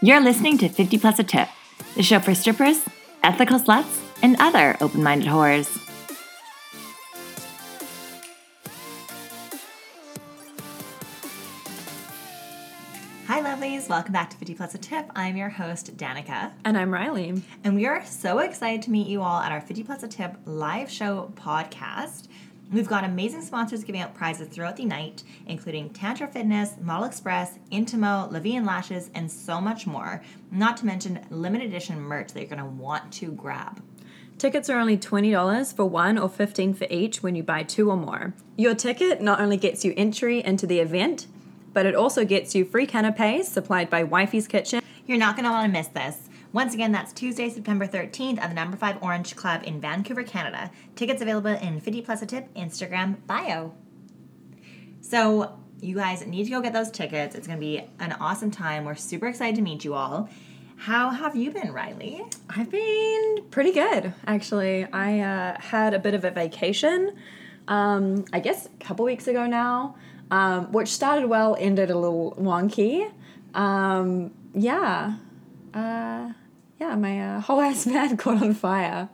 You're listening to 50 Plus a Tip, the show for strippers, ethical sluts, and other open minded whores. Hi, lovelies. Welcome back to 50 Plus a Tip. I'm your host, Danica. And I'm Riley. And we are so excited to meet you all at our 50 Plus a Tip live show podcast. We've got amazing sponsors giving out prizes throughout the night, including Tantra Fitness, Model Express, Intimo, Levian Lashes, and so much more. Not to mention limited edition merch that you're going to want to grab. Tickets are only $20 for one or 15 for each when you buy two or more. Your ticket not only gets you entry into the event, but it also gets you free canapes supplied by Wifey's Kitchen. You're not going to want to miss this. Once again, that's Tuesday, September 13th at the Number 5 Orange Club in Vancouver, Canada. Tickets available in 50 Plus a Tip Instagram bio. So, you guys need to go get those tickets. It's going to be an awesome time. We're super excited to meet you all. How have you been, Riley? I've been pretty good, actually. I uh, had a bit of a vacation, um, I guess a couple weeks ago now, um, which started well, ended a little wonky. Um, yeah. Uh, yeah, my uh, whole ass van caught on fire.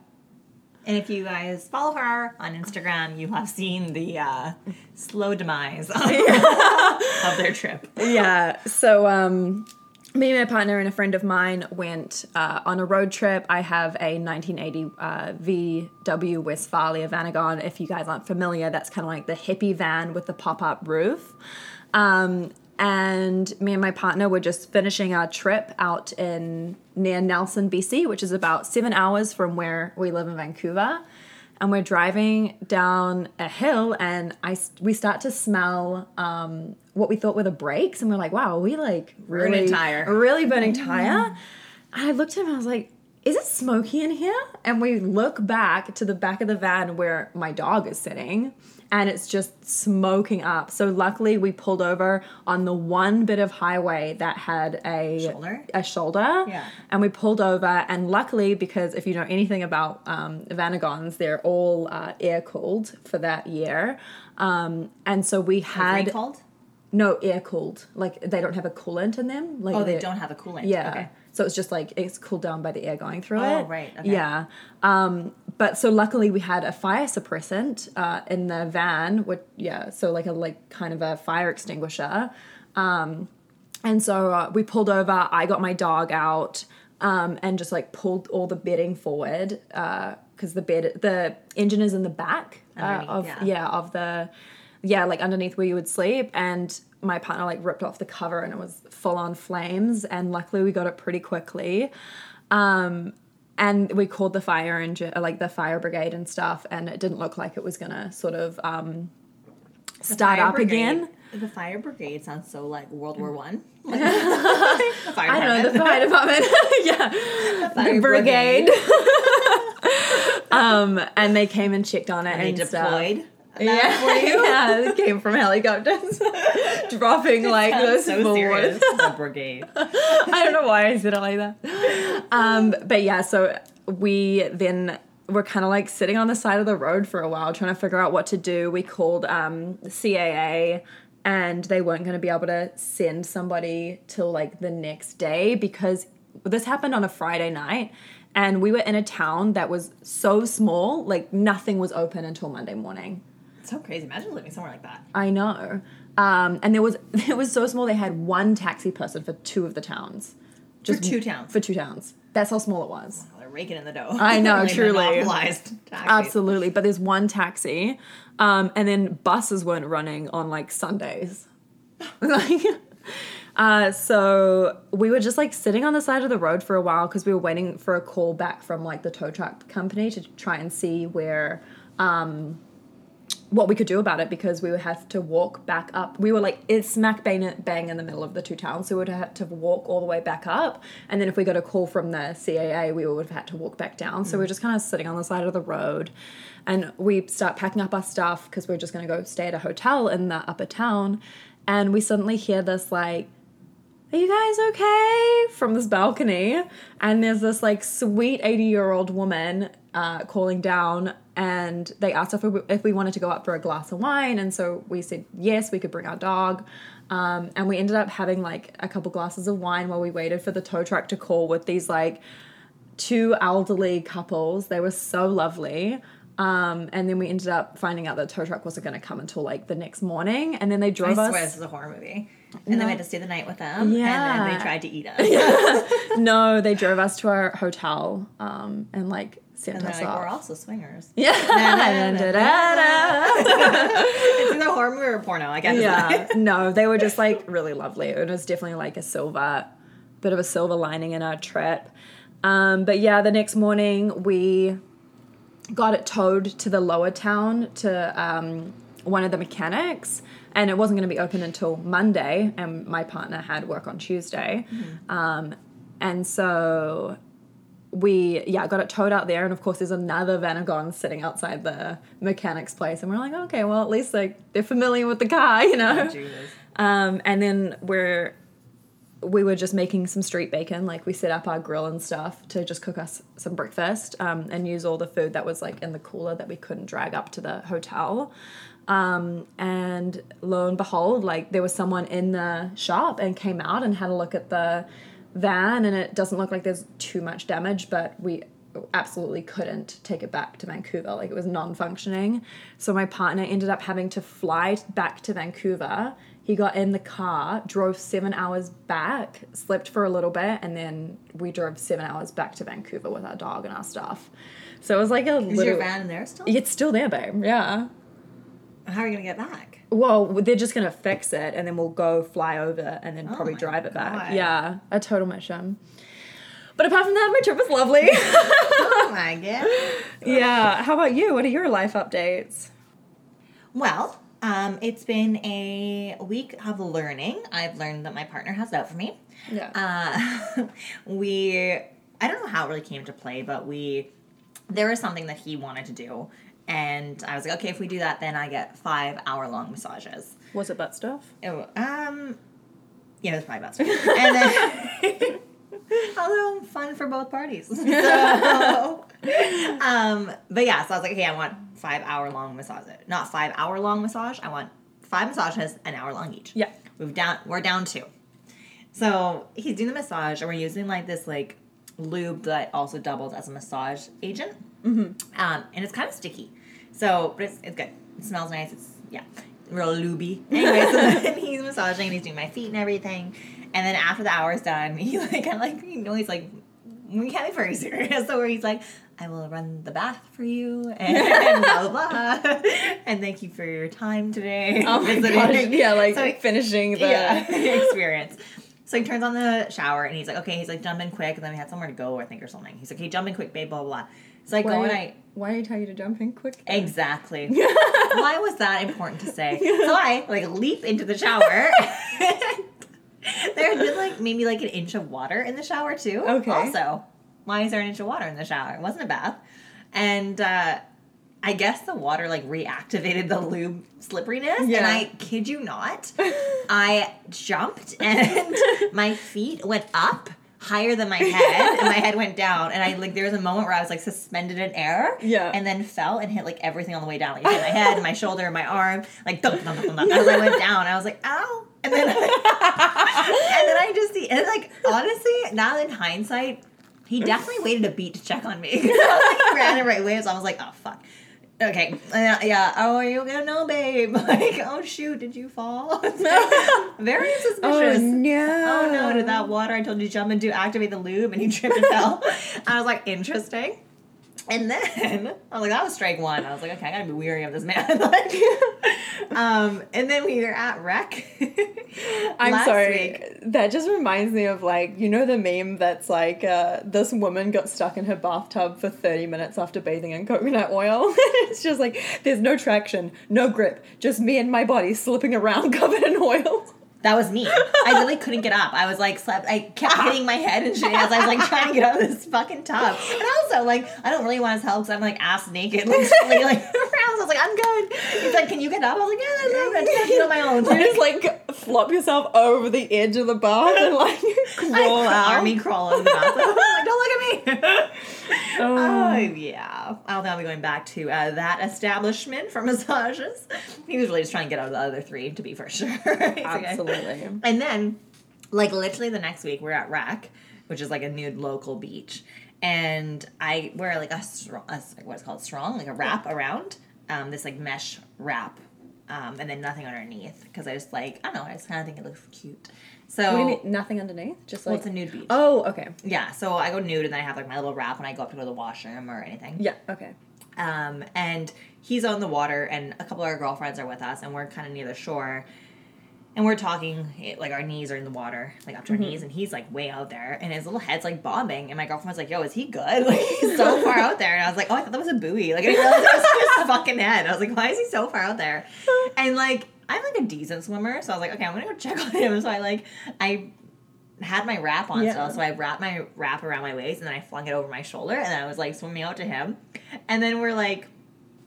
And if you guys follow her on Instagram, you have seen the uh, slow demise of their trip. Yeah. So, um, me and my partner and a friend of mine went uh, on a road trip. I have a 1980 uh, VW Westfalia Vanagon. If you guys aren't familiar, that's kind of like the hippie van with the pop up roof. Um, and me and my partner were just finishing our trip out in near Nelson, BC, which is about seven hours from where we live in Vancouver. And we're driving down a hill, and I we start to smell um, what we thought were the brakes, and we're like, "Wow, are we like really Burning tire. really burning tire?" And I looked at him, and I was like, "Is it smoky in here?" And we look back to the back of the van where my dog is sitting, and it's just smoking up. So luckily, we pulled over on the one bit of highway that had a Shoulder? a shoulder. Yeah. And we pulled over, and luckily, because if you know anything about um, Vanagons, they're all uh, air cooled for that year. Um, and so we had Recalled? no air cooled. Like they don't have a coolant in them. Like Oh, they don't have a coolant. yeah. Okay. So it's just like it's cooled down by the air going through Oh, it. right, okay. Yeah. Um, but so luckily we had a fire suppressant uh, in the van. Which yeah. So like a like kind of a fire extinguisher. Um, and so uh, we pulled over. I got my dog out um, and just like pulled all the bedding forward because the bed the engine is in the back uh, of yeah. yeah of the yeah like underneath where you would sleep and my partner like ripped off the cover and it was full on flames and luckily we got it pretty quickly um and we called the fire engine like the fire brigade and stuff and it didn't look like it was gonna sort of um start up brigade- again. The fire brigade sounds so like World War One. I don't know the fire department. Yeah. Fire the brigade. um and they came and checked on it They and stuff. deployed. Yeah, yeah, they came from helicopters, dropping like this so serious. The brigade. I don't know why I said it like that. Um, but yeah, so we then were kind of like sitting on the side of the road for a while, trying to figure out what to do. We called um, CAA, and they weren't going to be able to send somebody till like the next day because this happened on a Friday night. And we were in a town that was so small, like nothing was open until Monday morning. So crazy. Imagine living somewhere like that. I know. Um, and there was it was so small they had one taxi person for two of the towns. For two towns. For two towns. That's how small it was. Well, they're raking in the dough. I know, Really truly. monopolized taxis. Absolutely. But there's one taxi. Um, and then buses weren't running on like Sundays. like uh, so we were just like sitting on the side of the road for a while because we were waiting for a call back from like the tow truck company to try and see where um, what we could do about it because we would have to walk back up. We were like it's smack bang, bang in the middle of the two towns, so we would have to walk all the way back up. And then if we got a call from the CAA, we would have had to walk back down. So we're just kind of sitting on the side of the road, and we start packing up our stuff because we're just going to go stay at a hotel in the upper town. And we suddenly hear this like are you guys okay? From this balcony. And there's this like sweet 80 year old woman uh, calling down and they asked if we, if we wanted to go up for a glass of wine. And so we said yes, we could bring our dog. Um, and we ended up having like a couple glasses of wine while we waited for the tow truck to call with these like two elderly couples. They were so lovely. Um, and then we ended up finding out that tow truck wasn't going to come until like the next morning. And then they I drove swear us. this is a horror movie. And then we had to stay the night with them. Yeah. And then they tried to eat us. no, they drove us to our hotel um, and like sent And like, we're also swingers. yeah. it's either horror movie or porno, I guess. yeah. No, they were just like really lovely. It was definitely like a silver, bit of a silver lining in our trip. Um, but yeah, the next morning we got it towed to the lower town to um, one of the mechanics, and it wasn't going to be open until Monday. And my partner had work on Tuesday, um, and so we yeah got it towed out there. And of course, there's another Vanagon sitting outside the mechanic's place, and we're like, okay, well at least like they're familiar with the car, you know. Jesus. Um, and then we're we were just making some street bacon. Like we set up our grill and stuff to just cook us some breakfast um, and use all the food that was like in the cooler that we couldn't drag up to the hotel. Um, and lo and behold, like there was someone in the shop and came out and had a look at the van, and it doesn't look like there's too much damage, but we absolutely couldn't take it back to Vancouver. Like it was non functioning. So my partner ended up having to fly back to Vancouver. He got in the car, drove seven hours back, slept for a little bit, and then we drove seven hours back to Vancouver with our dog and our stuff. So it was like a Is little. your van in there still? It's still there, babe. Yeah. How are you going to get back? Well, they're just gonna fix it, and then we'll go fly over, and then probably drive it back. Yeah, a total mission. But apart from that, my trip was lovely. Oh my god. yeah. How about you? What are your life updates? Well, um, it's been a week of learning. I've learned that my partner has it out for me. Yeah. Uh, we, I don't know how it really came to play, but we, there was something that he wanted to do. And I was like, okay, if we do that, then I get five hour long massages. was it butt stuff? Oh, um, yeah, it was probably about And then, although fun for both parties. So, um, but yeah, so I was like, okay, I want five hour long massage. Not five hour long massage. I want five massages, an hour long each. Yeah. We've down. We're down two. So he's doing the massage, and we're using like this like lube that also doubles as a massage agent. Mm-hmm. Um, and it's kind of sticky. So, but it's, it's good. It smells nice. It's yeah, real lubey. Anyway, so then he's massaging and he's doing my feet and everything. And then after the hour's done, he like kind of like you know he's like we can't be very serious. So where he's like, I will run the bath for you and blah blah blah. and thank you for your time today. Oh my gosh. Yeah, like So- finishing the. yeah, experience. So he turns on the shower and he's like, okay, he's like, jump in quick. And then we had somewhere to go, I think, or something. He's like, hey, jump in quick, babe, blah, blah, blah. So I go and I, why did he tell you to jump in quick? exactly. Why was that important to say? So I, like, leap into the shower. there had been, like, maybe like an inch of water in the shower, too. Okay. Also, why is there an inch of water in the shower? It wasn't a bath. And, uh, I guess the water like reactivated the lube slipperiness, Yeah. and I kid you not, I jumped and my feet went up higher than my head, and my head went down, and I like there was a moment where I was like suspended in air, Yeah. and then fell and hit like everything on the way down, like hit my head, my shoulder, my arm, like thump, thump, thump, thump, as I went down. I was like, ow, and then and then I just see, and like honestly, now in hindsight. He definitely waited a beat to check on me. I like, ran the right way, so I was like, "Oh fuck." Okay, uh, yeah. Oh, you gonna know, babe? Like, oh shoot, did you fall? Very suspicious. Oh no. Oh no, did that water I told you to jump into activate the lube and you tripped and fell? I was like, interesting. And then I was like, that was strike one. I was like, okay, I gotta be weary of this man. like, um, and then we were at Wreck. I'm sorry. week. That just reminds me of like you know the meme that's like uh, this woman got stuck in her bathtub for 30 minutes after bathing in coconut oil. it's just like there's no traction, no grip, just me and my body slipping around covered in oil. That was me. I literally couldn't get up. I was like, slept. I kept hitting my head and shit as I was like trying to get out of this fucking tub. And also, like, I don't really want his help because I'm like ass naked, like, like, like around. So I was like, I'm good. He's like, Can you get up? I was like, Yeah, no, no, I just have to do it on my own. You just like flop yourself over the edge of the bath and like crawl I out. army crawl in the bathroom. I'm like, don't look at me. Oh yeah, I don't think I'll be going back to uh, that establishment for massages. He was really just trying to get out of the other three, to be for sure. Absolutely. and then, like literally the next week, we're at Wreck, which is like a nude local beach, and I wear like a, sarong, a what's called sarong, like a wrap around, um, this like mesh wrap, um, and then nothing underneath because I just like I don't know, I just kind of think it looks cute. So What do you mean? Nothing underneath? Just well, like it's a nude beach. Oh, okay. Yeah, so I go nude and then I have like my little wrap when I go up to go to the washroom or anything. Yeah. Okay. Um, and he's on the water, and a couple of our girlfriends are with us, and we're kind of near the shore. And we're talking, it, like our knees are in the water, like up to our knees, and he's like way out there, and his little head's like bobbing. And my girlfriend was like, "Yo, is he good? Like he's so far out there." And I was like, "Oh, I thought that was a buoy." Like I didn't realize it was his fucking head. I was like, "Why is he so far out there?" And like I'm like a decent swimmer, so I was like, "Okay, I'm gonna go check on him." So I like I had my wrap on Yeah. still, so I wrapped my wrap around my waist and then I flung it over my shoulder and I was like swimming out to him. And then we're like,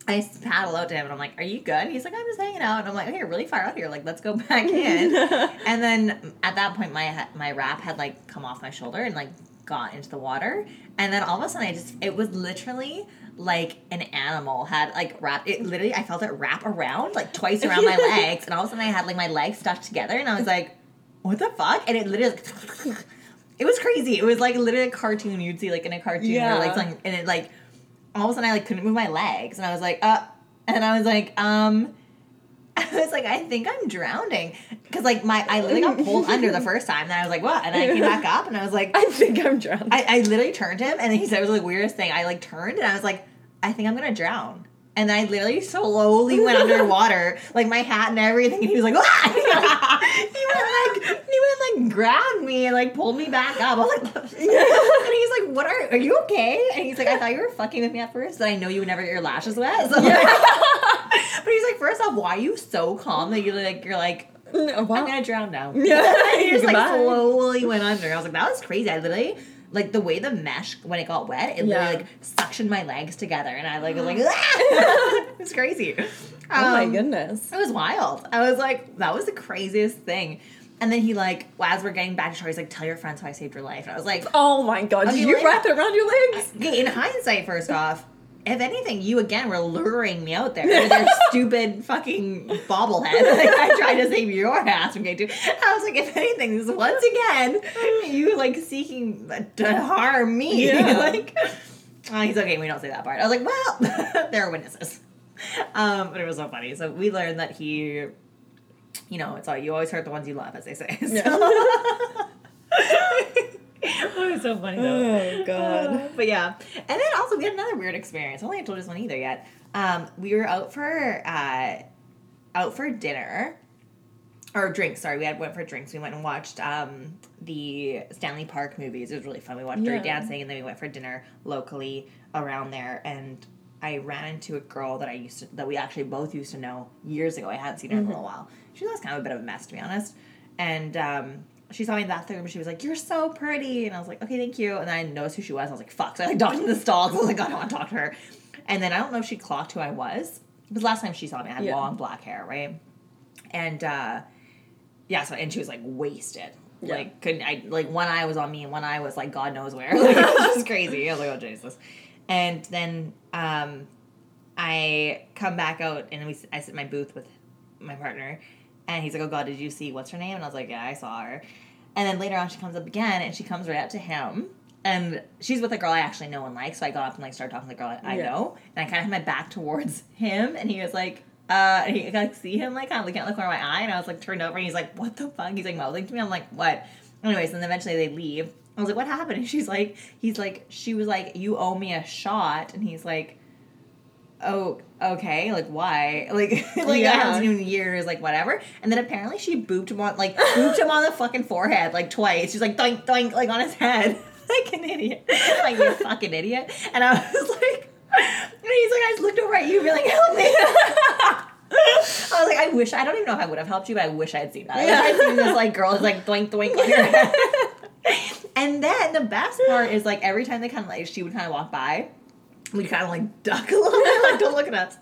I paddle out to him and I'm like, Are you good? And he's like, I'm just hanging out. And I'm like, Okay, you're really far out here. Like, let's go back in. and then at that point, my my wrap had like come off my shoulder and like got into the water. And then all of a sudden, I just, it was literally like an animal had like wrapped it literally I felt it wrap around like twice around my legs and all of a sudden I had like my legs stuck together and I was like what the fuck? And it literally, it was crazy. It was like literally a cartoon you'd see like in a cartoon, Yeah. or like something, and it like all of a sudden I like couldn't move my legs, and I was like, uh, and I was like, um. I was like, I think I'm drowning because like my I literally got pulled under the first time. Then I was like, what? And then I came back up, and I was like, I think I'm drowning. I, I literally turned him, and he said it was the weirdest thing. I like turned, and I was like, I think I'm gonna drown. And then I literally slowly went underwater, like my hat and everything. And he was like, ah! he went like he went like grabbed me and like pulled me back up. I was like, and he's like, what are are you okay? And he's like, I thought you were fucking with me at first, but I know you would never get your lashes wet. So like- but he's like, first off, why are you so calm that you're like you're like Oh, wow. I'm gonna drown now. Yeah. he just like slowly went under. I was like, that was crazy. I literally like the way the mesh when it got wet, it Yeah. literally like suctioned my legs together, and I like was like, it was crazy. oh my Um, goodness. It was wild. I was like, that was the craziest thing. And then he like, well, as we're getting back to shore, he's like, tell your friends how I saved your life. And I was like, Oh my god. Did you like- wrap it around your legs? Okay, in hindsight, first off, if anything, you again were luring me out there with your stupid fucking bobblehead. Like I tried to save your ass from getting to. I was like, if anything, this is once again you like seeking to harm me. Yeah. like, oh, he's okay. We don't say that part. I was like, well, there are witnesses. Um, but it was so funny. So we learned that he, you know, it's all you always hurt the ones you love, as they say. So. it was so funny though. Oh god. Uh, but yeah, and then also we had another weird experience. I don't think I told this one either yet. Um, we were out for uh, out for dinner or drinks. Sorry, we had went for drinks. We went and watched um, the Stanley Park movies. It was really fun. We watched Dirty Dancing, and then we went for dinner locally around there. And I ran into a girl that I used to that we actually both used to know years ago. I hadn't seen her in a little while. She was kind of a bit of a mess, to be honest. And um, she saw me in the bathroom and she was like, You're so pretty. And I was like, Okay, thank you. And then I noticed who she was. I was like, Fuck. So I like ducked in the stalls. I was like, I don't want to talk to her. And then I don't know if she clocked who I was. Because last time she saw me, I had Yeah. long black hair, right? And uh, yeah, so and she was like wasted. Yeah. Like couldn't I like one eye was on me and one eye was like God knows where. Like it was just crazy. I was like, oh Jesus. And then um I come back out and we I sit in my booth with my partner and he's like, Oh God, did you see what's her name? And I was like, Yeah, I saw her. And then later on she comes up again and she comes right up to him. And she's with a girl I actually know and like, so I got up and like started talking to the girl I, I Yeah. know. And I kind of had my back towards him and he was like, uh, and he like see him like kind of looking out the corner of my eye, and I was like turned over, and he's like, "What the fuck?" He's like mouthing to me. I'm like, "What?" Anyways, and then eventually they leave. I was like, "What happened?" And she's like, "He's like, she was like, you owe me a shot," and he's like, "Oh, okay, like why?" Like, like Yeah. I haven't seen in years, like whatever. And then apparently she booped him on like booped him on the fucking forehead like twice. She's like doink doink like on his head, like an idiot, like you fucking idiot. And I was like, and he's like, I just looked over at you, and be like, help me. I was like, I wish I don't even know if I would have helped you, but I wish I had seen that. Like, I'd seen this like girl is like doink doink on your head. and then the best part is like every time they kind of like she would kind of walk by, we kind of like duck a little bit, like don't look at us.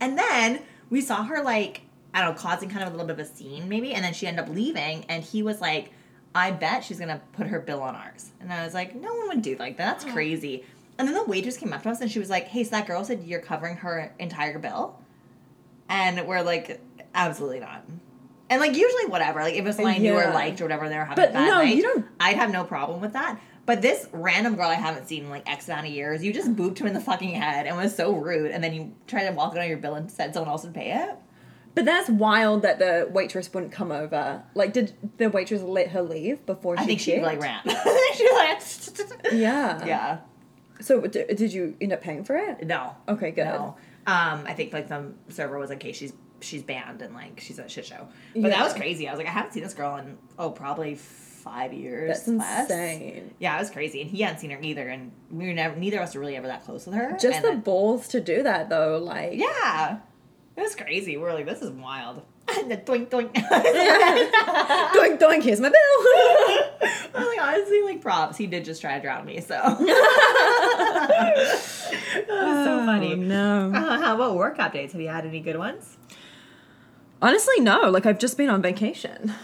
And then we saw her like I don't know, causing kind of a little bit of a scene maybe, and then she ended up leaving, and he was like, I bet she's gonna put her bill on ours. And I was like, no one would do like that. That's crazy. And then the waitress came up to us and she was like, "Hey, so that girl said you're covering her entire bill," and we're like, "Absolutely not." And like usually, whatever. Like if it was uh, someone I knew or Yeah. liked or whatever, they were having But a bad no, night. you don't- I'd have no problem with that. But this random girl I haven't seen in like X amount of years, you just booped him in the fucking head and was so rude, and then you tried to walk it on your bill and said someone else would pay it. But that's wild that the waitress wouldn't come over. Like, did the waitress let her leave before she I think she like ran. she was like, Yeah. yeah, So d- did you end up paying for it? no, Okay, good. no. Um, I think like the server was like, "Okay, she's she's banned and like she's a shit show." But that was crazy. I was like, I haven't seen this girl in oh probably five years. That's less. insane. Yeah, it was crazy, and he hadn't seen her either, and we were never neither of us were really ever that close with her. Just and the then- balls to do that though, like yeah, it was crazy. We were like, this is wild. And the doink doink. doink doink, here's my bill. I was like, honestly, like props. He did just try to drown me, so. that was so funny. Oh, no. Uh, how about work updates? Have you had any good ones? Honestly, no. Like I've just been on vacation.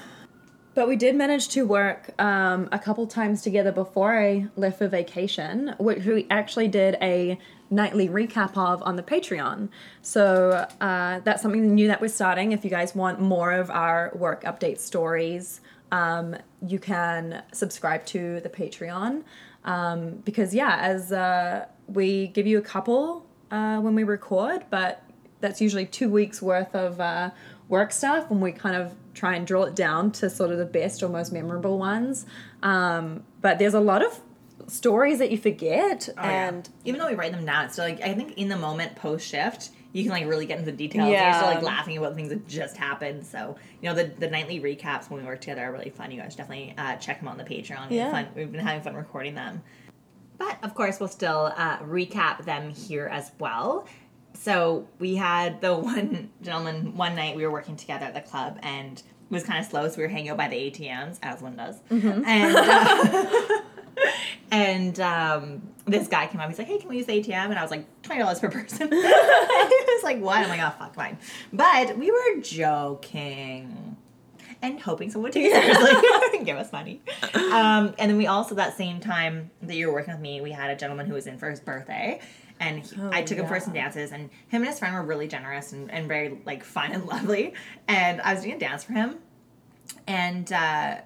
But we did manage to work um, a couple times together before I left for vacation, which we actually did a nightly recap of on the Patreon. So uh, that's something new that we're starting. If you guys want more of our work update stories, um, you can subscribe to the Patreon. Um, because, yeah, as uh, we give you a couple uh, when we record, but that's usually two weeks worth of uh, work stuff and we kind of try and drill it down to sort of the best or most memorable ones um, but there's a lot of stories that you forget Oh, yeah. and even though we write them down, it's still like I think in the moment post shift, you can like really get into the details. Yeah. Yeah. You're still like laughing about things that just happened. So you know the the nightly recaps when we work together are really fun. You guys definitely uh, check them on the Patreon. Yeah. fun. We've been having fun recording them. But of course, we'll still uh, recap them here as well. So we had the one gentleman one night we were working together at the club and it was kind of slow, so we were hanging out by the ATMs as one does, and. Uh, And um, this guy came up. He's like, "Hey, can we use the ATM?" And I was like, 20 dollars per person." he was like, "What?" I'm like, "Oh, fuck, fine." But we were joking and hoping someone would take it seriously and give us money. Um, and then we also that same time that you were working with me, we had a gentleman who was in for his birthday. And he, Oh, I took him for some dances, and him and his friend were really generous and, and very like fun and lovely. And I was doing a dance for him, and uh,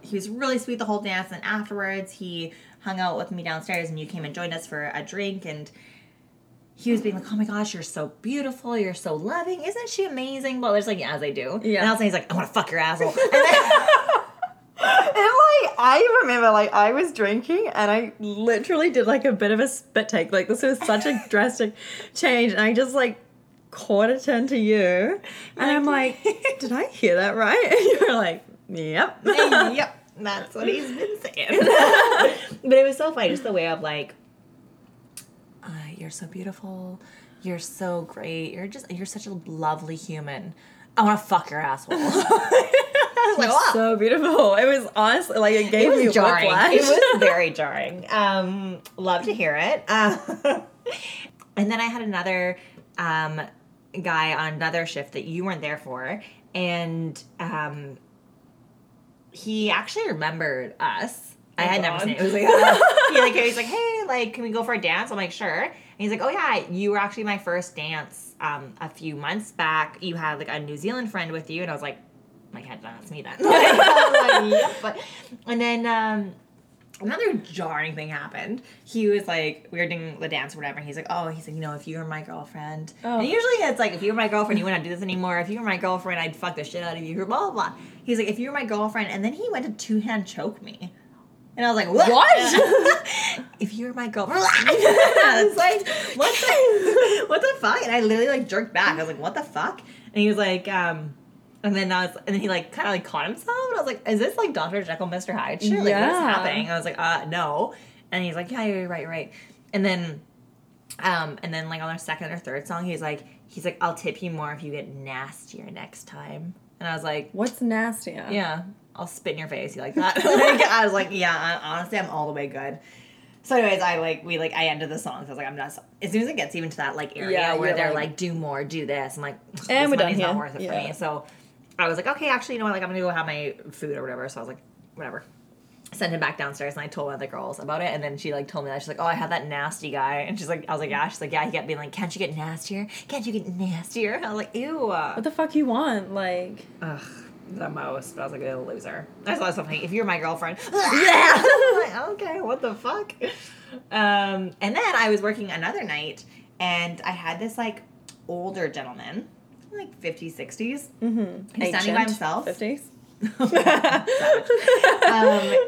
he was really sweet the whole dance. And afterwards, he hung out with me downstairs, and you came and joined us for a drink. And he was being like, "Oh my gosh, you're so beautiful. You're so loving. Isn't she amazing?" Well, there's like, "Yeah, as I do." Yeah. And I was also, he's like, "I want to fuck your asshole." And like I remember like I was drinking and I literally did like a bit of a spit take like this was such a drastic change and I just like caught a turn to you and I'm like did I hear that right and you were like yep yep, that's what he's been saying. but it was so funny, just the way of like, uh, "You're so beautiful. You're so great. You're just you're such a lovely human. I want to fuck your asshole." I was like, wow. so beautiful it was honestly like it gave it me jarring. whiplash. It was very jarring. Um, love to hear it. Uh, and then I had another um, guy on another shift that you weren't there for, and um, he actually remembered us. I Oh, had never seen it. It was like, uh, he like he was like, hey, like, can we go for a dance? I'm like, sure. And he's like, oh yeah, you were actually my first dance um, a few months back. You had like a New Zealand friend with you, and I was like, my head, that's me was like, yep. But, and then um, another jarring thing happened. He was like, we were doing the dance or whatever. And he's like, oh, he's like, you know, if you were my girlfriend, Oh. and usually it's like, if you were my girlfriend, you wouldn't do this anymore. If you were my girlfriend, I'd fuck the shit out of you. Blah blah blah. He's like, if you were my girlfriend, and then he went to two hand choke me. And I was like, what? What? if you were my girlfriend, I was like, what the, what the fuck? And I literally like jerked back. I was like, what the fuck? And he was like, um, and then I was, and then he like kind of like caught himself, and I was like, is this like Dr. Jekyll, Mr. Hyde? Shit, like what's Yeah. happening? I was like, uh, no. And he's like, yeah, you're right, you're right. And then, um, and then like on our second or third song, he's like, he's like, I'll tip you more if you get nastier next time. And I was like, what's nastier yeah, I'll spit in your face. You like that? like, I was like, yeah, honestly, I'm all the way good. So, anyways, I like we like I ended the song. So I was like, I'm not. As soon as it gets even to that like area Yeah, where they're like- like, do more, do this, I'm like, And we're done money's not worth it for me. So I was like, okay, actually, you know what? Like, I'm gonna go have my food or whatever. So I was like, whatever. sent him back downstairs, and I told one of the girls about it, and then she like told me that she's like, "Oh, I had that nasty guy," and she's like, "I was like, yeah." She's like, "Yeah." He kept being like, "Can't you get nastier? Can't you get nastier?" I was like, "Ew." What the fuck you want? Like, Ugh, the most. But I was like, a loser. I saw something. If you're my girlfriend, yeah. Like, okay, what the fuck? Um, and then I was working another night, and I had this like older gentleman, like 50s, 60s. Mm-hmm. He's standing by himself. 50s? um,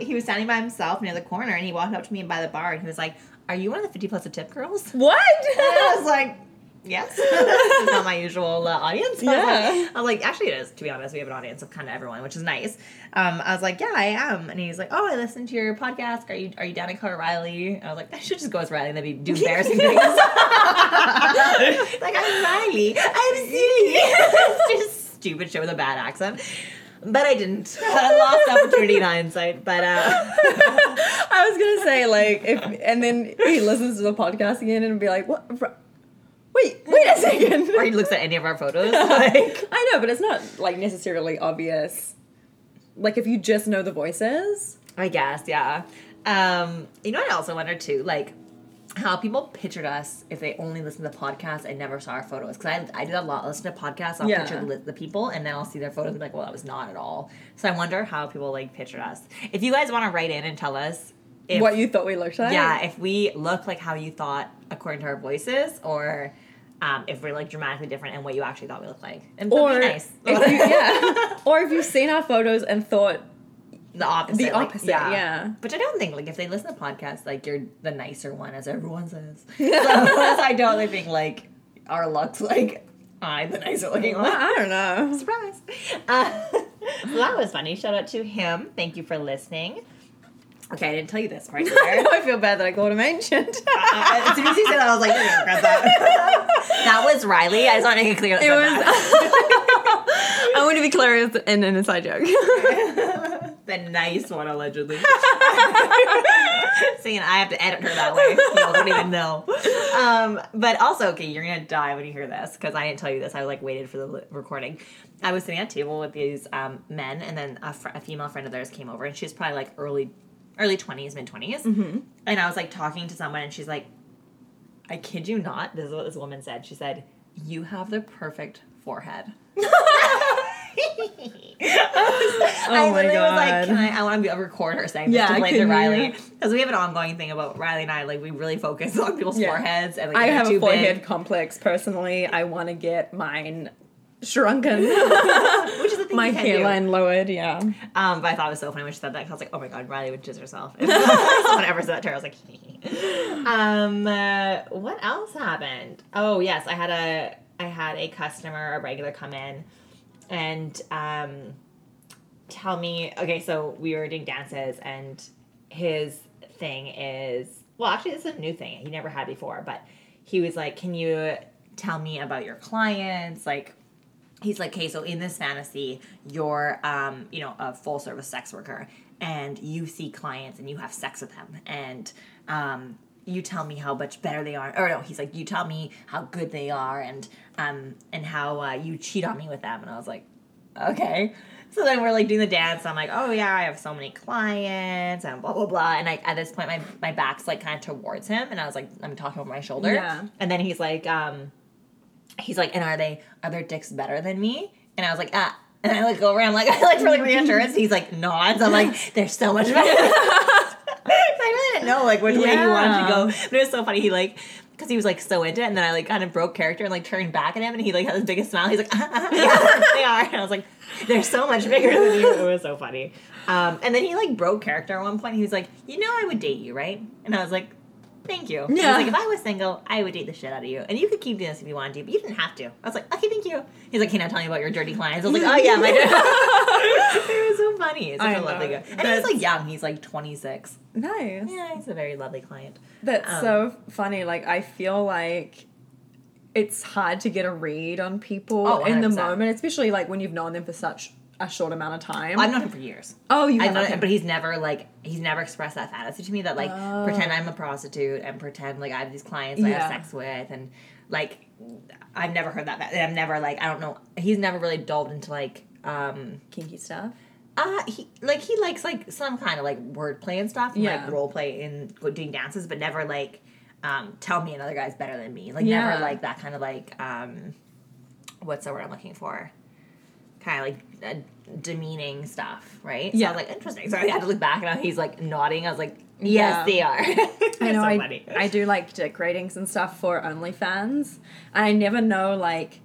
he was standing by himself near the corner, and he walked up to me and by the bar, and he was like, "Are you one of the 50 plus a tip girls?" What? And I was like, yes. this is not my usual uh, audience. I was, Yeah. like, I was like, actually, it is, to be honest. We have an audience of kind of everyone, which is nice. Um, I was like, yeah, I am. And he's like, oh, I listened to your podcast. Are you are you down to cover Riley? And I was like, I should just go as Riley and then be do embarrassing things. like, I'm Riley. I'm silly. just stupid show with a bad accent. But I didn't. I lost opportunity in hindsight. But uh, I was gonna say like if and then he listens to the podcast again and be like, what? Wait, wait a second. or he looks at any of our photos. Like, I know, but it's not like necessarily obvious. Like if you just know the voices. I guess, yeah. Um, you know, what I also wonder too, like how people pictured us if they only listened to the podcast and never saw our photos. Because I, I do a lot. I listen to podcasts, I'll Yeah. picture the, the people, and then I'll see their photos and be like, well, that was not at all. So I wonder how people like pictured us. If you guys want to write in and tell us if what you thought we looked like? yeah, if we look like how you thought according to our voices, or um, if we're like dramatically different and what you actually thought we looked like, and Or nice. if you, yeah, or if you've seen our photos and thought the opposite. The like, opposite, yeah. Which I don't think, like, if they listen to podcasts, like, you're the nicer one, as everyone says. so I don't think, like, our looks like I'm the nicer looking one. I don't know. Surprise. Uh, so that was funny. Shout out to him. Thank you for listening. Okay, I didn't tell you this part. I feel bad that I called him ancient. Uh, as soon as you said that, I was like, "You're that." that was Riley. I just want to make it clear. It was. I want to be clear in an inside joke. the nice one, allegedly. Seeing I have to edit her that way. Y'all don't even know. Um, but also, okay, you're gonna die when you hear this because I didn't tell you this. I like waited for the recording. I was sitting at a table with these um, men, and then a, fr- a female friend of theirs came over, and she was probably like early, early twenties, mid 20s Mm-hmm. And I was like talking to someone, and she's like, "I kid you not." This is what this woman said. She said, "You have the perfect forehead." I Oh my literally was like, God. "Can I? I want to record her saying this Yeah, to play to Riley because we have an ongoing thing about Riley and I. Like, we really focus on people's Yeah. foreheads, and like, I have a forehead big, complex personally. I want to get mine shrunken, which is the thing my hairline lowered. Yeah. Um, but I thought it was so funny when she said that. 'cause I was like, oh my god, Riley would jizz herself. Someone ever said that to her, I was like, um, uh, what else happened? Oh yes, I had a I had a customer, a regular, come in and um, tell me. Okay, so we were doing dances, and his thing is well, actually, this is a new thing he never had before, but he was like, can you tell me about your clients, like he's like, okay, so in this fantasy, you're, um, you know, a full service sex worker, and you see clients and you have sex with them, and um, you tell me how much better they are, or no, he's like, you tell me how good they are, and um, and how uh, you cheat on me with them, and I was like, okay. So then we're like doing the dance. I'm like, oh yeah, I have so many clients and blah blah blah. And I at this point my my back's like kind of towards him, and I was like, I'm talking over my shoulder. Yeah. And then he's like, um, he's like, and are they are their dicks better than me? And I was like, ah. And I like go around like, I like for like reassurance. He's like nods. I'm like, they're so much better. I really didn't know like which way he wanted to go, but it was so funny. He like. Because he was like so into it, and then I like kind of broke character and like turned back at him, and he like had this biggest smile. He's like, yeah, they are. And I was like, they're so much bigger than you. It was so funny. Um, and then he like broke character at one point. He was like, you know, I would date you, right? And I was like, thank you. Yeah. like, if I was single, I would date the shit out of you, and you could keep doing this if you wanted to, but you didn't have to. I was like, okay, thank you. He's like, can I tell you about your dirty clients? I was like, oh yeah, my. it was so funny. It's such I a lovely guy, and he's That's- like young. He's like 26. Nice. Yeah, he's a very lovely client. That's Um, so funny. Like I feel like it's hard to get a read on people Oh, in the moment, especially like when you've known them for such a short amount of time. I've known him for years. oh, you have know, him, but he's never like he's never expressed that fantasy to me that like Oh. pretend I'm a prostitute and pretend like I have these clients that I have sex with and like I've never heard that. And I've never like I don't know. He's never really delved into like um kinky stuff. Uh, he like he likes like some kind of like wordplay and stuff, and, Yeah. like role play and doing dances, but never like um tell me another guy's better than me. Like Yeah. never like that kind of like um what's the word I'm looking for? Kind of like uh, demeaning stuff, right? So I Yeah. was like interesting. So I had to look back and he's like nodding. I was like, yes, Yeah. they are. I know so I. I do like dick ratings and stuff for OnlyFans. And I never know like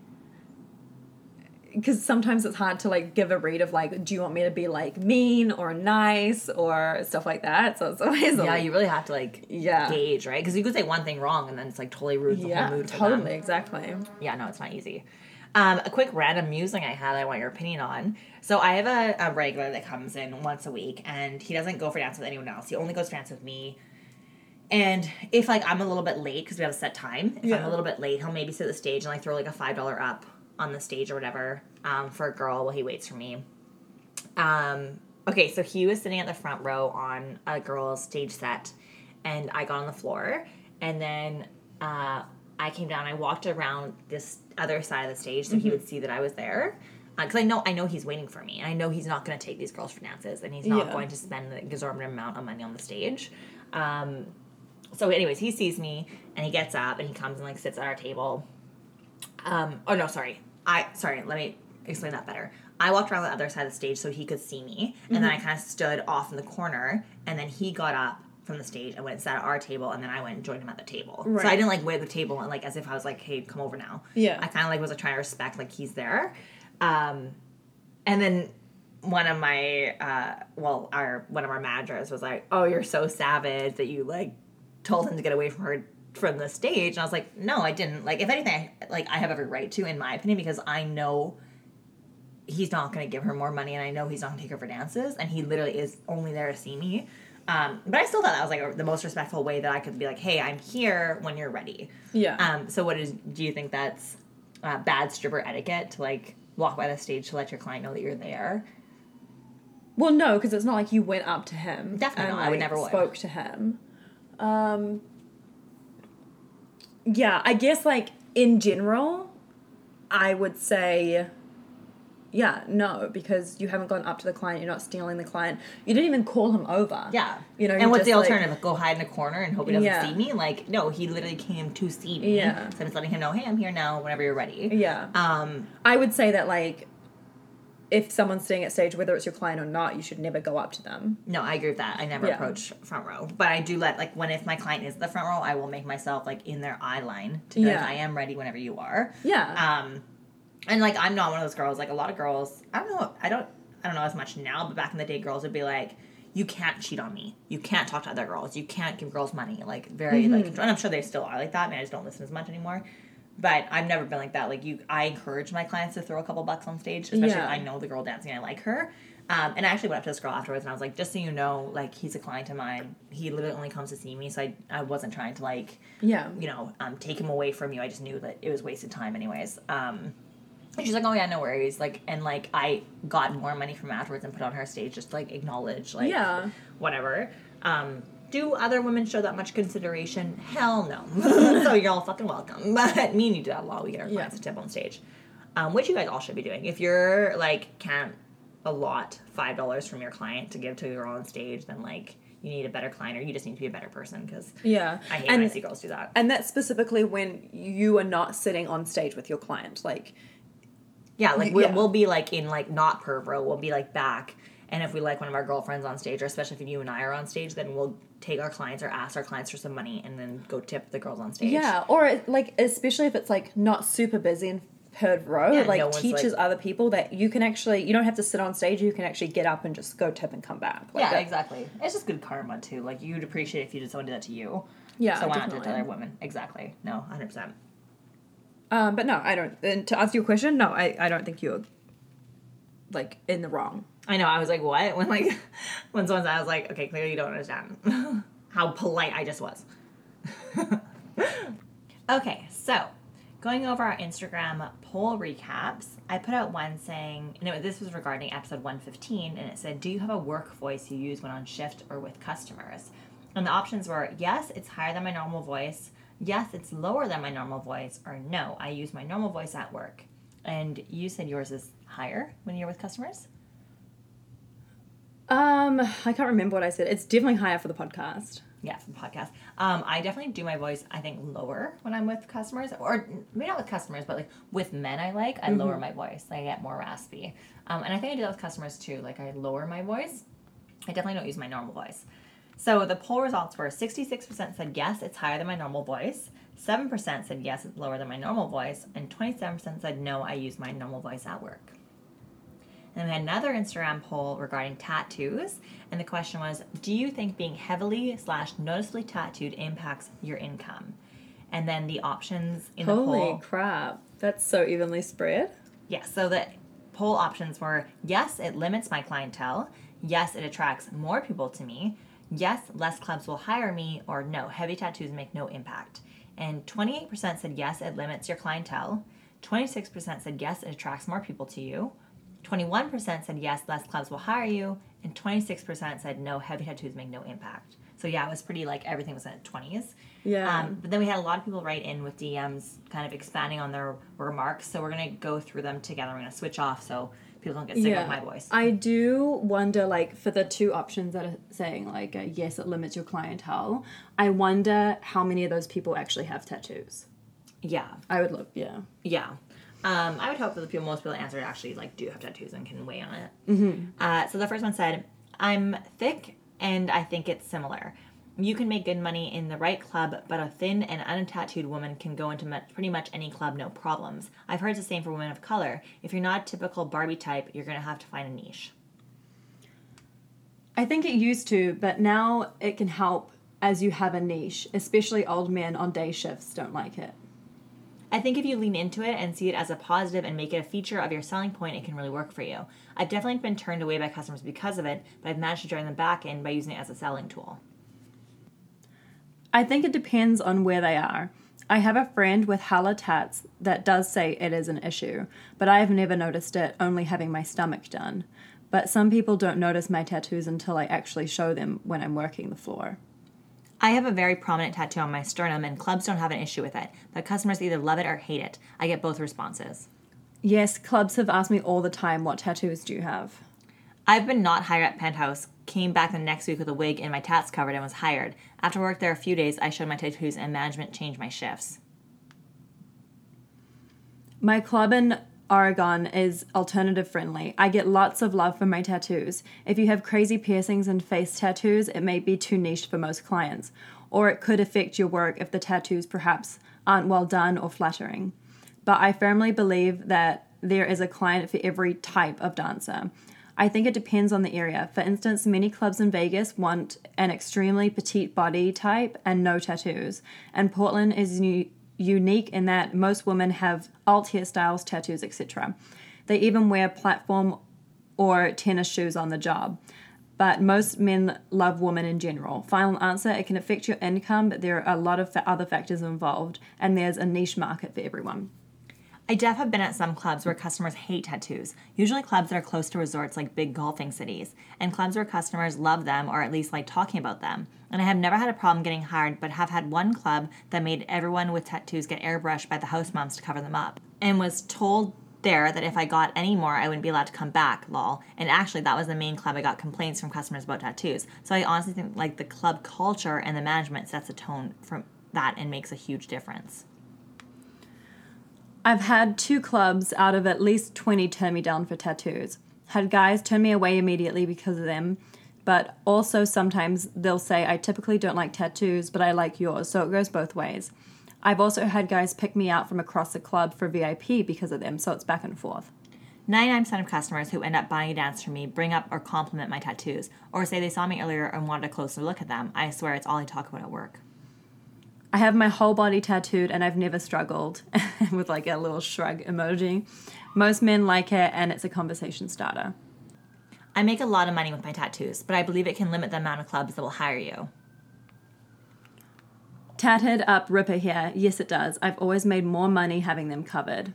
because sometimes it's hard to like give a read of like, do you want me to be like mean or nice or stuff like that? So it's always yeah, you really have to like Yeah. gauge, right? Because you could say one thing wrong and then it's like totally ruins the yeah, whole mood. them. totally, exactly. Yeah, no, it's not easy. Um, a quick random musing I had, I want your opinion on. So I have a, a regular that comes in once a week, and he doesn't go for dance with anyone else. He only goes for dance with me. And if like I'm a little bit late because we have a set time, if I'm a little bit late, he'll maybe sit at the stage and like throw like a five dollar up on the stage or whatever um, for a girl while he waits for me. Um, okay, so he was sitting at the front row on a girl's stage set, and I got on the floor, and then uh, I came down. I walked around this other side of the stage so he would see that I was there. Because I know I know he's waiting for me, and I know he's not going to take these girls for dances, and he's not Yeah. going to spend an exorbitant amount of money on the stage. Um, so, anyways, he sees me, and he gets up, and he comes and like sits at our table. Um, oh no, sorry. I sorry. Let me explain that better. I walked around the other side of the stage so he could see me, and then I kind of stood off in the corner, and then he got up from the stage and went and sat at our table, and then I went and joined him at the table. So I didn't like wait at the table and like as if I was like, hey, come over now. Yeah. I kind of like was like trying to respect like he's there, um, and then one of my uh, well, our one of our managers was like, oh, you're so savage that you like told him to get away from her from the stage and i was like no i didn't like if anything I, like i have every right to in my opinion because i know he's not going to give her more money and i know he's not going to take her for dances and he literally is only there to see me um, but i still thought that was like the most respectful way that i could be like hey i'm here when you're ready Yeah. um, so what is do you think that's uh, bad stripper etiquette to like walk by the stage to let your client know that you're there Well, no, because it's not like you went up to him. Definitely and, not. I would like, never would. spoke to him. Um. Yeah, I guess like in general, I would say, yeah, no, because you haven't gone up to the client. You're not stealing the client. You didn't even call him over. Yeah. You know. and what's the just, like- alternative? Go hide in a corner and hope he doesn't Yeah. see me? Like, no, he literally came to see me. Yeah. So I'm just letting him know, hey, I'm here now whenever you're ready. yeah. Um, I would say that like, if someone's staying at stage, whether it's your client or not, you should never go up to them. no, I agree with that. I never Yeah. approach front row. But I do let, like, when if my client is the front row, I will make myself, like, in their eye line to know Yeah. I am ready whenever you are. Yeah. Um, and like I'm not one of those girls. Like a lot of girls, I don't know. I don't. I don't know as much now, but back in the day, girls would be like, "You can't cheat on me. You can't talk to other girls. You can't give girls money." Like very like, and I'm sure they still are like that. I mean, I just don't listen as much anymore. But I've never been like that. Like you, I encourage my clients to throw a couple bucks on stage, especially Yeah. if I know the girl dancing I like her. Um, and I actually went up to this girl afterwards and I was like, just so you know, like he's a client of mine. He literally only comes to see me, so I, I wasn't trying to like yeah. you know, um, take him away from you. I just knew that it was wasted time, anyways. Um, she's like, "Oh yeah, no worries." Like, and like I got more money from afterwards and put on her stage just to, like acknowledge, like, Yeah. whatever. Um, do other women show that much consideration? Hell no. so you're all fucking welcome. But me and you do that a lot. We get our clients Yeah. a tip on stage, um, which you guys all should be doing. If you're like can't allot five dollars from your client to give to your girl on stage, then like you need a better client or you just need to be a better person because Yeah. I hate and, when I see girls do that. And that's specifically when you are not sitting on stage with your client. Like, Yeah, like we'll, yeah. we'll be like in like not perv row. We'll be like back, and if we like one of our girlfriends on stage, or especially if you and I are on stage, then we'll take our clients or ask our clients for some money, and then go tip the girls on stage. yeah, or like, especially if it's like not super busy and third row, Yeah, like no teaches like- other people that you can actually, you don't have to sit on stage, you can actually get up and just go tip and come back. Like yeah, that- exactly. It's just good karma too. Like you'd appreciate if you did someone did that to you. Yeah, So why not do it to other women? Exactly. No, hundred percent. Um, but no, I don't. And to answer your question, no, I, I don't think you're like in the wrong. I know. I was like, what? When like when someone said, I was like, okay, clearly you don't understand how polite I just was. okay, so going over our Instagram poll recaps, I put out one saying, know, this was regarding episode 115, and it said, Do you have a work voice you use when on shift or with customers? And the options were yes, it's higher than my normal voice, yes, it's lower than my normal voice, or no, I use my normal voice at work. And you said yours is higher when you're with customers? Um, I can't remember what I said. It's definitely higher for the podcast. Yeah, for the podcast. Um, I definitely do my voice, I think, lower when I'm with customers, or maybe not with customers, but like with men I like, I lower my voice. I get more raspy. Um, and I think I do that with customers too. Like I lower my voice. I definitely don't use my normal voice. So the poll results were 66% said yes, it's higher than my normal voice. 7% said yes, it's lower than my normal voice. And 27% said no, I use my normal voice at work. And we had another Instagram poll regarding tattoos, and the question was, do you think being heavily slash noticeably tattooed impacts your income? And then the options in the poll. Holy crap. That's so evenly spread. Yeah, so the poll options were yes, it limits my clientele. Yes, it attracts more people to me. Yes, less clubs will hire me. Or no, heavy tattoos make no impact. And 28% said yes, it limits your clientele. 26% said yes, it attracts more people to you. 21% said yes, less clubs will hire you. And 26% said no, heavy tattoos make no impact. So yeah, it was pretty like everything was in the 20s. Yeah. Um, but then we had a lot of people write in with DMs, kind of expanding on their remarks. So we're gonna go through them together. We're gonna switch off so people don't get sick of my voice. I do wonder, like, for the two options that are saying, like, uh, yes, it limits your clientele, I wonder how many of those people actually have tattoos. yeah, I would love, yeah. yeah. Um, I would hope that the people, most people that answered actually like do have tattoos and can weigh on it. Mm-hmm. Uh, so the first one said, "I'm thick and I think it's similar." You can make good money in the right club, but a thin and untattooed woman can go into much, pretty much any club, no problems. I've heard the same for women of color. If you're not a typical Barbie type, you're going to have to find a niche. I think it used to, but now it can help as you have a niche, especially old men on day shifts don't like it. I think if you lean into it and see it as a positive and make it a feature of your selling point, it can really work for you. I've definitely been turned away by customers because of it, but I've managed to join them back in by using it as a selling tool. I think it depends on where they are. I have a friend with hella tats that does say it is an issue, but I have never noticed it, only having my stomach done. But some people don't notice my tattoos until I actually show them when I'm working the floor. I have a very prominent tattoo on my sternum, and clubs don't have an issue with it, but customers either love it or hate it. I get both responses. Yes, clubs have asked me all the time, what tattoos do you have? I've been not hired at Penthouse, came back the next week with a wig and my tats covered, and was hired. After work there a few days, I showed my tattoos, and management changed my shifts. My club in Oregon is alternative friendly. I get lots of love for my tattoos. If you have crazy piercings and face tattoos, it may be too niche for most clients, or it could affect your work if the tattoos perhaps aren't well done or flattering. But I firmly believe that there is a client for every type of dancer. I think it depends on the area. For instance, many clubs in Vegas want an extremely petite body type and no tattoos, and Portland is unique in that most women have alt hairstyles, tattoos, etc. They even wear platform or tennis shoes on the job. But most men love women in general. Final answer it can affect your income, but there are a lot of other factors involved, and there's a niche market for everyone. I def have been at some clubs where customers hate tattoos, usually clubs that are close to resorts like big golfing cities, and clubs where customers love them or at least like talking about them. And I have never had a problem getting hired, but have had one club that made everyone with tattoos get airbrushed by the house moms to cover them up, and was told there that if I got any more, I wouldn't be allowed to come back, lol. And actually, that was the main club I got complaints from customers about tattoos. So I honestly think like the club culture and the management sets a tone from that and makes a huge difference. I've had two clubs out of at least 20 turn me down for tattoos. Had guys turn me away immediately because of them, but also sometimes they'll say, I typically don't like tattoos, but I like yours, so it goes both ways. I've also had guys pick me out from across the club for VIP because of them, so it's back and forth. 99% of customers who end up buying a dance from me bring up or compliment my tattoos, or say they saw me earlier and wanted a closer look at them. I swear it's all I talk about at work. I have my whole body tattooed and I've never struggled with like a little shrug emoji. Most men like it and it's a conversation starter. I make a lot of money with my tattoos, but I believe it can limit the amount of clubs that will hire you. Tatted up Ripper here. Yes, it does. I've always made more money having them covered.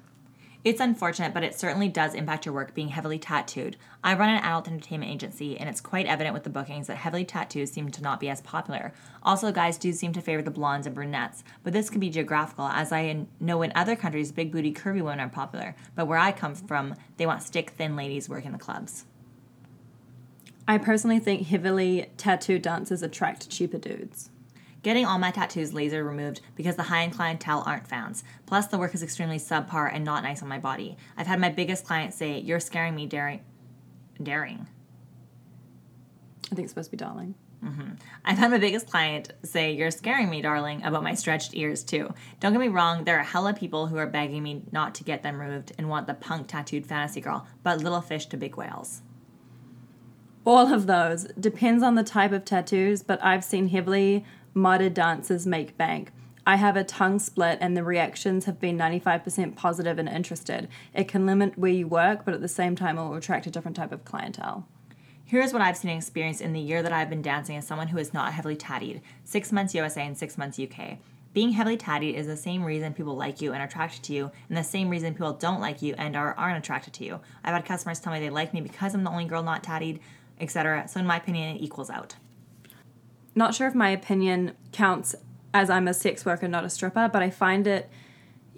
It's unfortunate, but it certainly does impact your work being heavily tattooed. I run an adult entertainment agency, and it's quite evident with the bookings that heavily tattoos seem to not be as popular. Also, guys do seem to favor the blondes and brunettes, but this can be geographical, as I know in other countries, big booty, curvy women are popular. But where I come from, they want stick thin ladies working the clubs. I personally think heavily tattooed dancers attract cheaper dudes. Getting all my tattoos laser removed because the high end clientele aren't fans. Plus, the work is extremely subpar and not nice on my body. I've had my biggest client say, You're scaring me, daring. Daring. I think it's supposed to be darling. Mm-hmm. I've had my biggest client say, You're scaring me, darling, about my stretched ears, too. Don't get me wrong, there are hella people who are begging me not to get them removed and want the punk tattooed fantasy girl, but little fish to big whales. All of those. Depends on the type of tattoos, but I've seen heavily modded dancers make bank. I have a tongue split, and the reactions have been 95% positive and interested. It can limit where you work, but at the same time, it will attract a different type of clientele. Here's what I've seen and experienced in the year that I've been dancing as someone who is not heavily tattied six months USA and six months UK. Being heavily tattied is the same reason people like you and are attracted to you, and the same reason people don't like you and are, aren't attracted to you. I've had customers tell me they like me because I'm the only girl not tattied, etc. So, in my opinion, it equals out. Not sure if my opinion counts as I'm a sex worker, not a stripper, but I find it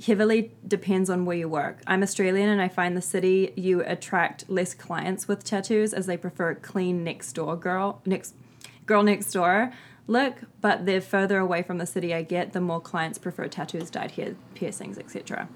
heavily depends on where you work. I'm Australian and I find the city you attract less clients with tattoos as they prefer clean next door girl next girl next door look, but the further away from the city I get, the more clients prefer tattoos, dyed hair, piercings, etc.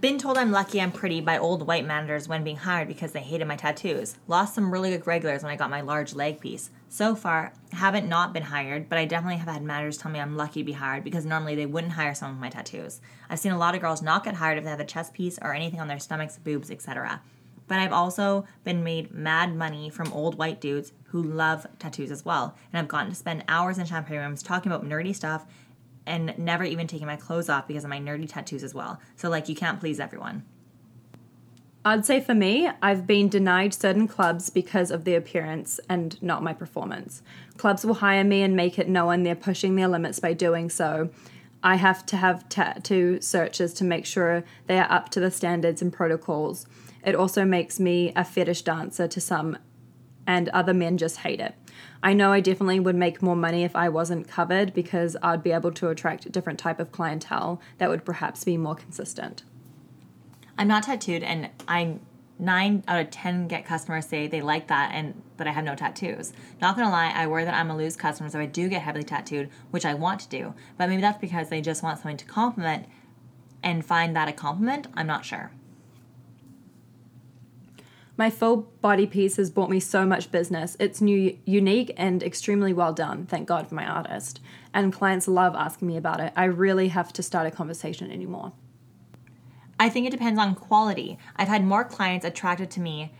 Been told I'm lucky I'm pretty by old white managers when being hired because they hated my tattoos. Lost some really good regulars when I got my large leg piece. So far, haven't not been hired, but I definitely have had managers tell me I'm lucky to be hired because normally they wouldn't hire someone with my tattoos. I've seen a lot of girls not get hired if they have a chest piece or anything on their stomachs, boobs, etc. But I've also been made mad money from old white dudes who love tattoos as well, and I've gotten to spend hours in champagne rooms talking about nerdy stuff and never even taking my clothes off because of my nerdy tattoos as well. So, like, you can't please everyone. I'd say for me, I've been denied certain clubs because of their appearance and not my performance. Clubs will hire me and make it known they're pushing their limits by doing so. I have to have tattoo searches to make sure they are up to the standards and protocols. It also makes me a fetish dancer to some, and other men just hate it. I know I definitely would make more money if I wasn't covered because I'd be able to attract a different type of clientele that would perhaps be more consistent. I'm not tattooed, and I nine out of ten get customers say they like that and that I have no tattoos. Not gonna lie, I worry that I'm gonna lose customers if I do get heavily tattooed, which I want to do. But maybe that's because they just want something to compliment and find that a compliment. I'm not sure. My full body piece has brought me so much business. It's new, unique, and extremely well done. Thank God for my artist. And clients love asking me about it. I really have to start a conversation anymore. I think it depends on quality. I've had more clients attracted to me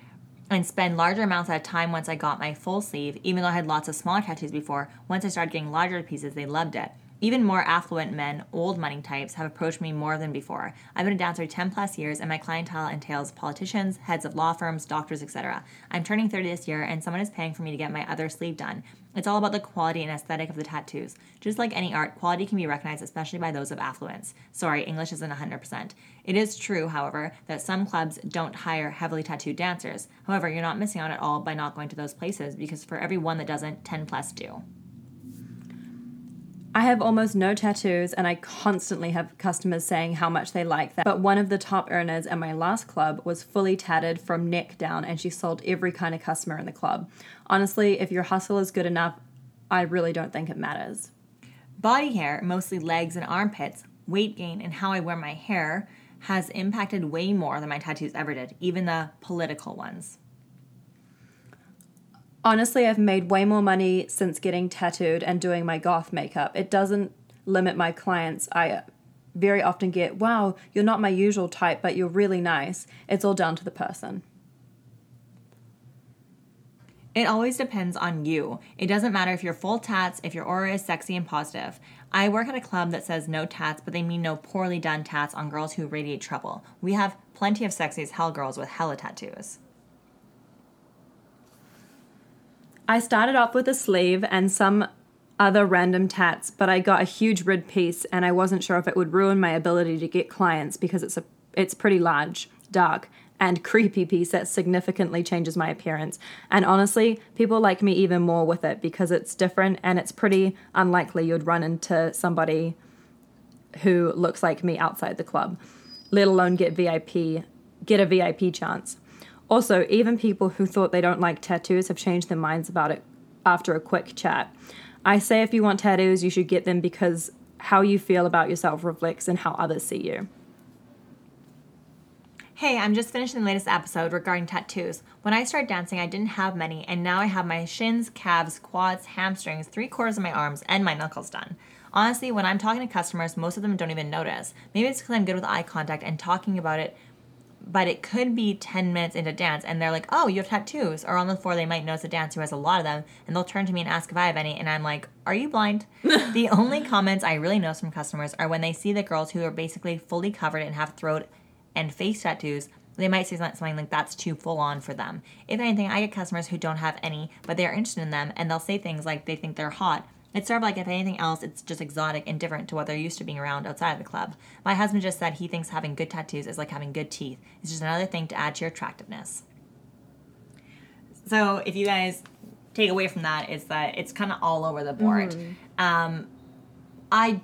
and spend larger amounts at a time once I got my full sleeve, even though I had lots of smaller tattoos before. Once I started getting larger pieces, they loved it. Even more affluent men, old money types, have approached me more than before. I've been a dancer 10 plus years, and my clientele entails politicians, heads of law firms, doctors, etc. I'm turning 30 this year, and someone is paying for me to get my other sleeve done. It's all about the quality and aesthetic of the tattoos. Just like any art, quality can be recognized, especially by those of affluence. Sorry, English isn't 100%. It is true, however, that some clubs don't hire heavily tattooed dancers. However, you're not missing out at all by not going to those places because for every one that doesn't, 10 plus do. I have almost no tattoos, and I constantly have customers saying how much they like that. But one of the top earners at my last club was fully tatted from neck down, and she sold every kind of customer in the club. Honestly, if your hustle is good enough, I really don't think it matters. Body hair, mostly legs and armpits, weight gain, and how I wear my hair has impacted way more than my tattoos ever did, even the political ones. Honestly, I've made way more money since getting tattooed and doing my goth makeup. It doesn't limit my clients. I very often get, wow, you're not my usual type, but you're really nice. It's all down to the person. It always depends on you. It doesn't matter if you're full tats, if your aura is sexy and positive. I work at a club that says no tats, but they mean no poorly done tats on girls who radiate trouble. We have plenty of sexy as hell girls with hella tattoos. I started off with a sleeve and some other random tats, but I got a huge rid piece and I wasn't sure if it would ruin my ability to get clients because it's a it's pretty large, dark, and creepy piece that significantly changes my appearance. And honestly, people like me even more with it because it's different and it's pretty unlikely you'd run into somebody who looks like me outside the club, let alone get VIP get a VIP chance. Also, even people who thought they don't like tattoos have changed their minds about it after a quick chat. I say if you want tattoos, you should get them because how you feel about yourself reflects in how others see you. Hey, I'm just finishing the latest episode regarding tattoos. When I started dancing, I didn't have many, and now I have my shins, calves, quads, hamstrings, three quarters of my arms, and my knuckles done. Honestly, when I'm talking to customers, most of them don't even notice. Maybe it's because I'm good with eye contact and talking about it, but it could be 10 minutes into dance and they're like, oh, you have tattoos. Or on the floor, they might notice a dancer who has a lot of them and they'll turn to me and ask if I have any. And I'm like, are you blind? the only comments I really notice from customers are when they see the girls who are basically fully covered and have throat and face tattoos. They might say something like that's too full on for them. If anything, I get customers who don't have any, but they're interested in them, and they'll say things like they think they're hot it's sort of like if anything else, it's just exotic and different to what they're used to being around outside of the club. My husband just said he thinks having good tattoos is like having good teeth. It's just another thing to add to your attractiveness. So if you guys take away from that, is that it's kind of all over the board. Mm-hmm. Um, I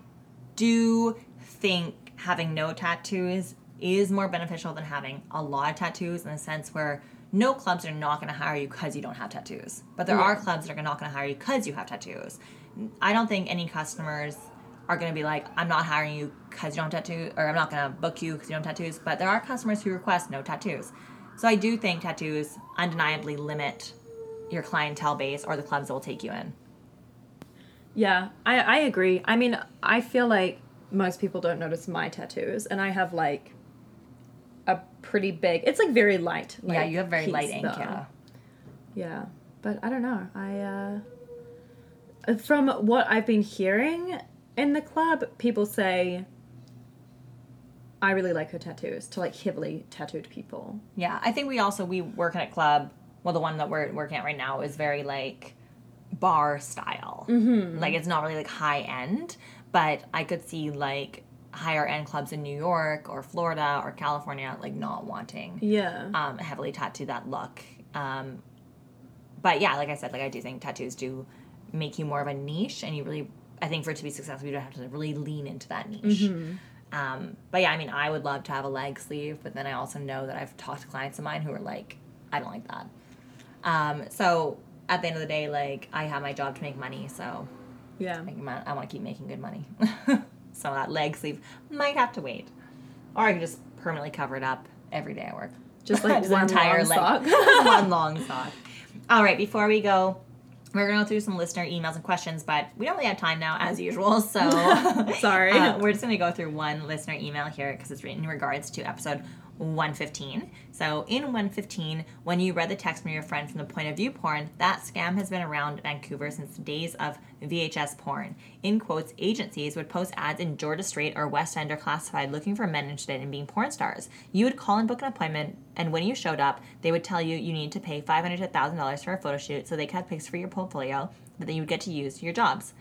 do think having no tattoos is more beneficial than having a lot of tattoos in the sense where no clubs are not going to hire you because you don't have tattoos. But there yeah. are clubs that are not going to hire you because you have tattoos. I don't think any customers are going to be like, I'm not hiring you because you don't have tattoos, or I'm not going to book you because you don't have tattoos. But there are customers who request no tattoos. So I do think tattoos undeniably limit your clientele base or the clubs that will take you in. Yeah, I, I agree. I mean, I feel like most people don't notice my tattoos, and I have like a pretty big. It's like very light. Like, yeah, you have very light ink. Yeah. Yeah, but I don't know. I uh from what I've been hearing in the club, people say I really like her tattoos to like heavily tattooed people. Yeah, I think we also we work at a club. Well, the one that we're working at right now is very like bar style. Mm-hmm. Like it's not really like high end, but I could see like higher end clubs in New York or Florida or California like not wanting yeah. um heavily tattoo that look. Um, but yeah, like I said, like I do think tattoos do make you more of a niche and you really i think for it to be successful you don't have to really lean into that niche. Mm-hmm. um, but yeah i mean i would love to have a leg sleeve but then i also know that i've talked to clients of mine who are like i don't like that. Um, so at the end of the day like i have my job to make money so yeah. I, I want to keep making good money so that leg sleeve might have to wait or i can just permanently cover it up every day at work just like one entire long leg, sock one long sock all right before we go we're gonna go through some listener emails and questions, but we don't really have time now, as usual. So sorry. Uh, we're just gonna go through one listener email here because it's written in regards to episode 115. So, in 115, when you read the text from your friend from the point of view porn, that scam has been around Vancouver since the days of VHS porn. In quotes, agencies would post ads in Georgia Straight or West End or Classified looking for men interested in being porn stars. You would call and book an appointment, and when you showed up, they would tell you you need to pay 500 to $1,000 for a photo shoot so they could have pics for your portfolio that you would get to use for your jobs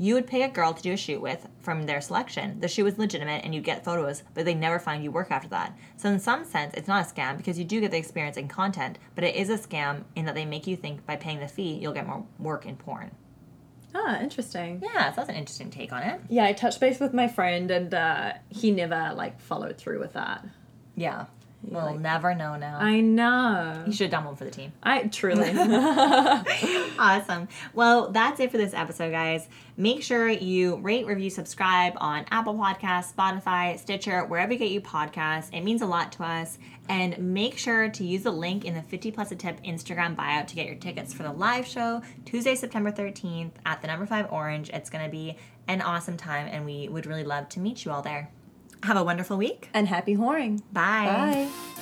you would pick a girl to do a shoot with from their selection. The shoot was legitimate and you'd get photos, but they never find you work after that. So, in some sense, it's not a scam because you do get the experience and content, but it is a scam in that they make you think by paying the fee, you'll get more work in porn. Ah, interesting. Yeah, so that's an interesting take on it. Yeah, I touched base with my friend and uh, he never like followed through with that. Yeah. We'll like, never know now. I know. You should have done one for the team. I truly. awesome. Well, that's it for this episode, guys. Make sure you rate, review, subscribe on Apple Podcasts, Spotify, Stitcher, wherever you get your podcasts. It means a lot to us. And make sure to use the link in the 50 plus a tip Instagram bio to get your tickets for the live show Tuesday, September 13th at the number five Orange. It's going to be an awesome time, and we would really love to meet you all there. Have a wonderful week. And happy whoring. Bye. Bye.